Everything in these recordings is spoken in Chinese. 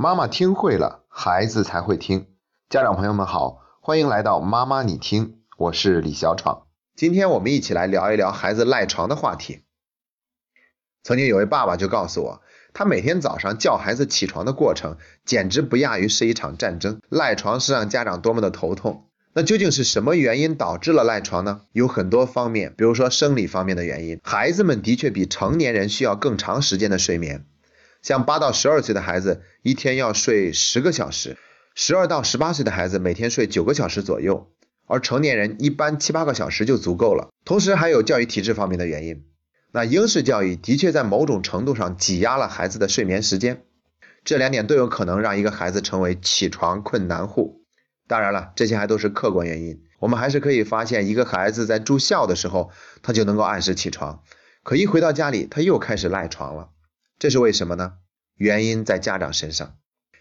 妈妈听会了，孩子才会听。家长朋友们好，欢迎来到妈妈你听，我是李小闯。今天我们一起来聊一聊孩子赖床的话题。曾经有位爸爸就告诉我，他每天早上叫孩子起床的过程，简直不亚于是一场战争。赖床是让家长多么的头痛。那究竟是什么原因导致了赖床呢？有很多方面，比如说生理方面的原因，孩子们的确比成年人需要更长时间的睡眠。像八到十二岁的孩子，一天要睡十个小时；十二到十八岁的孩子，每天睡九个小时左右，而成年人一般七八个小时就足够了。同时还有教育体制方面的原因，那英式教育的确在某种程度上挤压了孩子的睡眠时间，这两点都有可能让一个孩子成为起床困难户。当然了，这些还都是客观原因。我们还是可以发现，一个孩子在住校的时候，他就能够按时起床，可一回到家里，他又开始赖床了。这是为什么呢？原因在家长身上。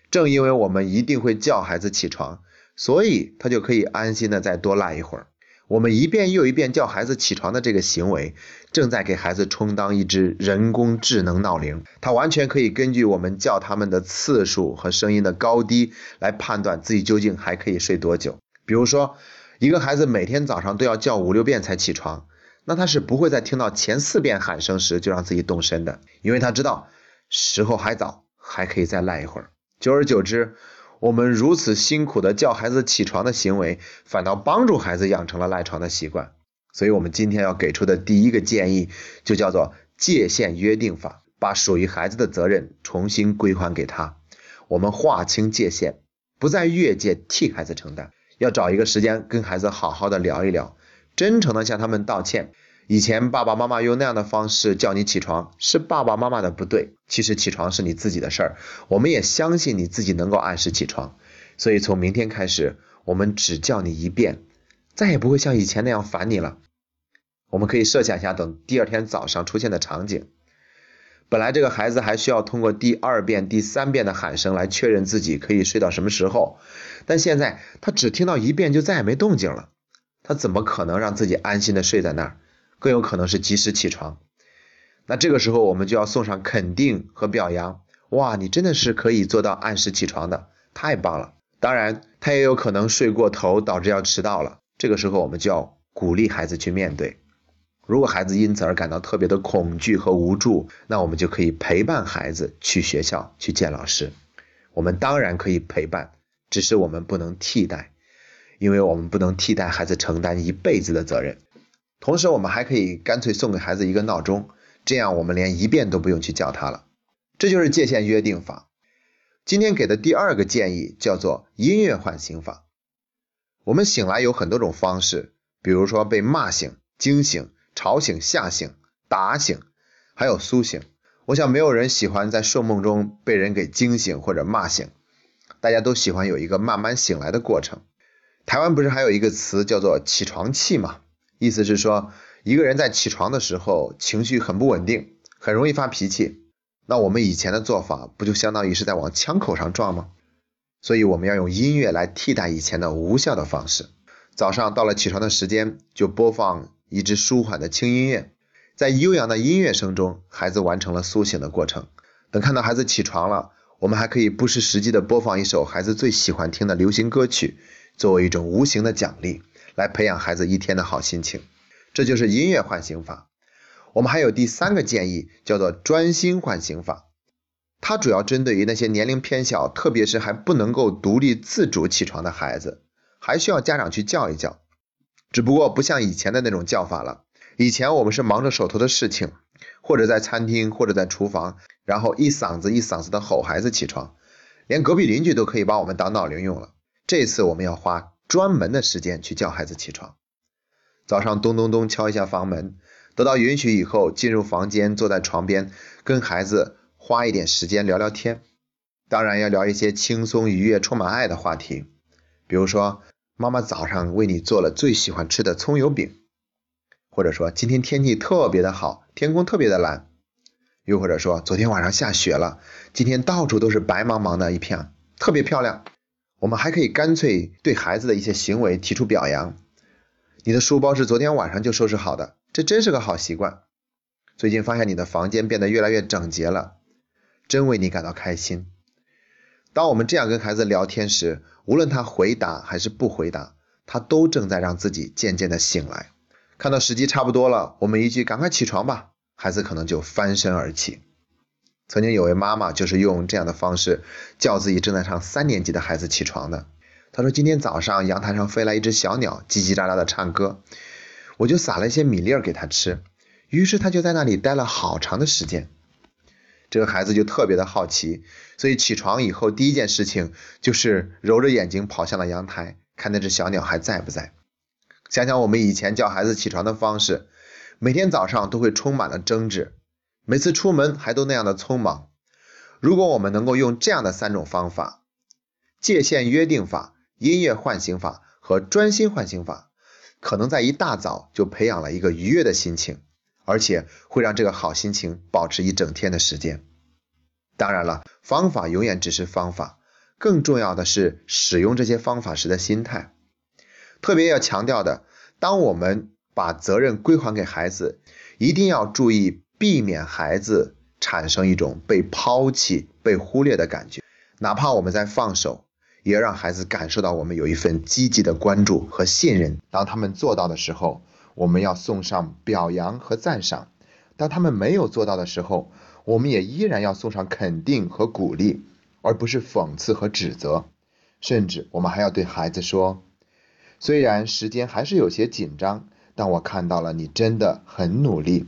正因为我们一定会叫孩子起床，所以他就可以安心的再多赖一会儿。我们一遍又一遍叫孩子起床的这个行为，正在给孩子充当一只人工智能闹铃。他完全可以根据我们叫他们的次数和声音的高低来判断自己究竟还可以睡多久。比如说，一个孩子每天早上都要叫五六遍才起床，那他是不会在听到前四遍喊声时就让自己动身的，因为他知道时候还早，还可以再赖一会儿。久而久之，我们如此辛苦的叫孩子起床的行为，反倒帮助孩子养成了赖床的习惯。所以，我们今天要给出的第一个建议，就叫做界限约定法，把属于孩子的责任重新归还给他。我们划清界限，不再越界替孩子承担，要找一个时间跟孩子好好的聊一聊，真诚的向他们道歉。以前爸爸妈妈用那样的方式叫你起床，是爸爸妈妈的不对。其实起床是你自己的事儿，我们也相信你自己能够按时起床。所以从明天开始，我们只叫你一遍，再也不会像以前那样烦你了。我们可以设想一下，等第二天早上出现的场景。本来这个孩子还需要通过第二遍、第三遍的喊声来确认自己可以睡到什么时候，但现在他只听到一遍就再也没动静了，他怎么可能让自己安心的睡在那儿？更有可能是及时起床，那这个时候我们就要送上肯定和表扬。哇，你真的是可以做到按时起床的，太棒了！当然，他也有可能睡过头导致要迟到了。这个时候我们就要鼓励孩子去面对。如果孩子因此而感到特别的恐惧和无助，那我们就可以陪伴孩子去学校去见老师。我们当然可以陪伴，只是我们不能替代，因为我们不能替代孩子承担一辈子的责任。同时，我们还可以干脆送给孩子一个闹钟，这样我们连一遍都不用去叫他了。这就是界限约定法。今天给的第二个建议叫做音乐唤醒法。我们醒来有很多种方式，比如说被骂醒、惊醒、吵醒、吓醒、打醒，还有苏醒。我想没有人喜欢在睡梦中被人给惊醒或者骂醒，大家都喜欢有一个慢慢醒来的过程。台湾不是还有一个词叫做起床气吗？意思是说，一个人在起床的时候情绪很不稳定，很容易发脾气。那我们以前的做法不就相当于是在往枪口上撞吗？所以我们要用音乐来替代以前的无效的方式。早上到了起床的时间，就播放一支舒缓的轻音乐，在悠扬的音乐声中，孩子完成了苏醒的过程。等看到孩子起床了，我们还可以不失时机的播放一首孩子最喜欢听的流行歌曲，作为一种无形的奖励。来培养孩子一天的好心情，这就是音乐唤醒法。我们还有第三个建议，叫做专心唤醒法。它主要针对于那些年龄偏小，特别是还不能够独立自主起床的孩子，还需要家长去叫一叫。只不过不像以前的那种叫法了。以前我们是忙着手头的事情，或者在餐厅，或者在厨房，然后一嗓子一嗓子的吼孩子起床，连隔壁邻居都可以把我们当闹铃用了。这次我们要花。专门的时间去叫孩子起床，早上咚咚咚敲一下房门，得到允许以后进入房间，坐在床边跟孩子花一点时间聊聊天。当然要聊一些轻松愉悦、充满爱的话题，比如说妈妈早上为你做了最喜欢吃的葱油饼，或者说今天天气特别的好，天空特别的蓝，又或者说昨天晚上下雪了，今天到处都是白茫茫的一片，特别漂亮。我们还可以干脆对孩子的一些行为提出表扬。你的书包是昨天晚上就收拾好的，这真是个好习惯。最近发现你的房间变得越来越整洁了，真为你感到开心。当我们这样跟孩子聊天时，无论他回答还是不回答，他都正在让自己渐渐的醒来。看到时机差不多了，我们一句“赶快起床吧”，孩子可能就翻身而起。曾经有位妈妈就是用这样的方式叫自己正在上三年级的孩子起床的。她说：“今天早上阳台上飞来一只小鸟，叽叽喳喳的唱歌，我就撒了一些米粒儿给它吃。于是他就在那里待了好长的时间。”这个孩子就特别的好奇，所以起床以后第一件事情就是揉着眼睛跑向了阳台，看那只小鸟还在不在。想想我们以前叫孩子起床的方式，每天早上都会充满了争执，每次出门还都那样的匆忙。如果我们能够用这样的三种方法——界限约定法、音乐唤醒法和专心唤醒法，可能在一大早就培养了一个愉悦的心情，而且会让这个好心情保持一整天的时间。当然了，方法永远只是方法，更重要的是使用这些方法时的心态。特别要强调的，当我们把责任归还给孩子，一定要注意避免孩子产生一种被抛弃、被忽略的感觉。哪怕我们在放手，也要让孩子感受到我们有一份积极的关注和信任。当他们做到的时候，我们要送上表扬和赞赏；当他们没有做到的时候，我们也依然要送上肯定和鼓励，而不是讽刺和指责。甚至我们还要对孩子说。虽然时间还是有些紧张，但我看到了你真的很努力。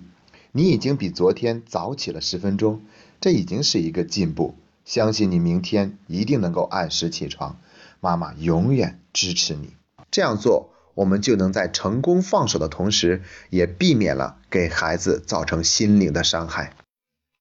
你已经比昨天早起了十分钟，这已经是一个进步。相信你明天一定能够按时起床，妈妈永远支持你。这样做，我们就能在成功放手的同时，也避免了给孩子造成心灵的伤害。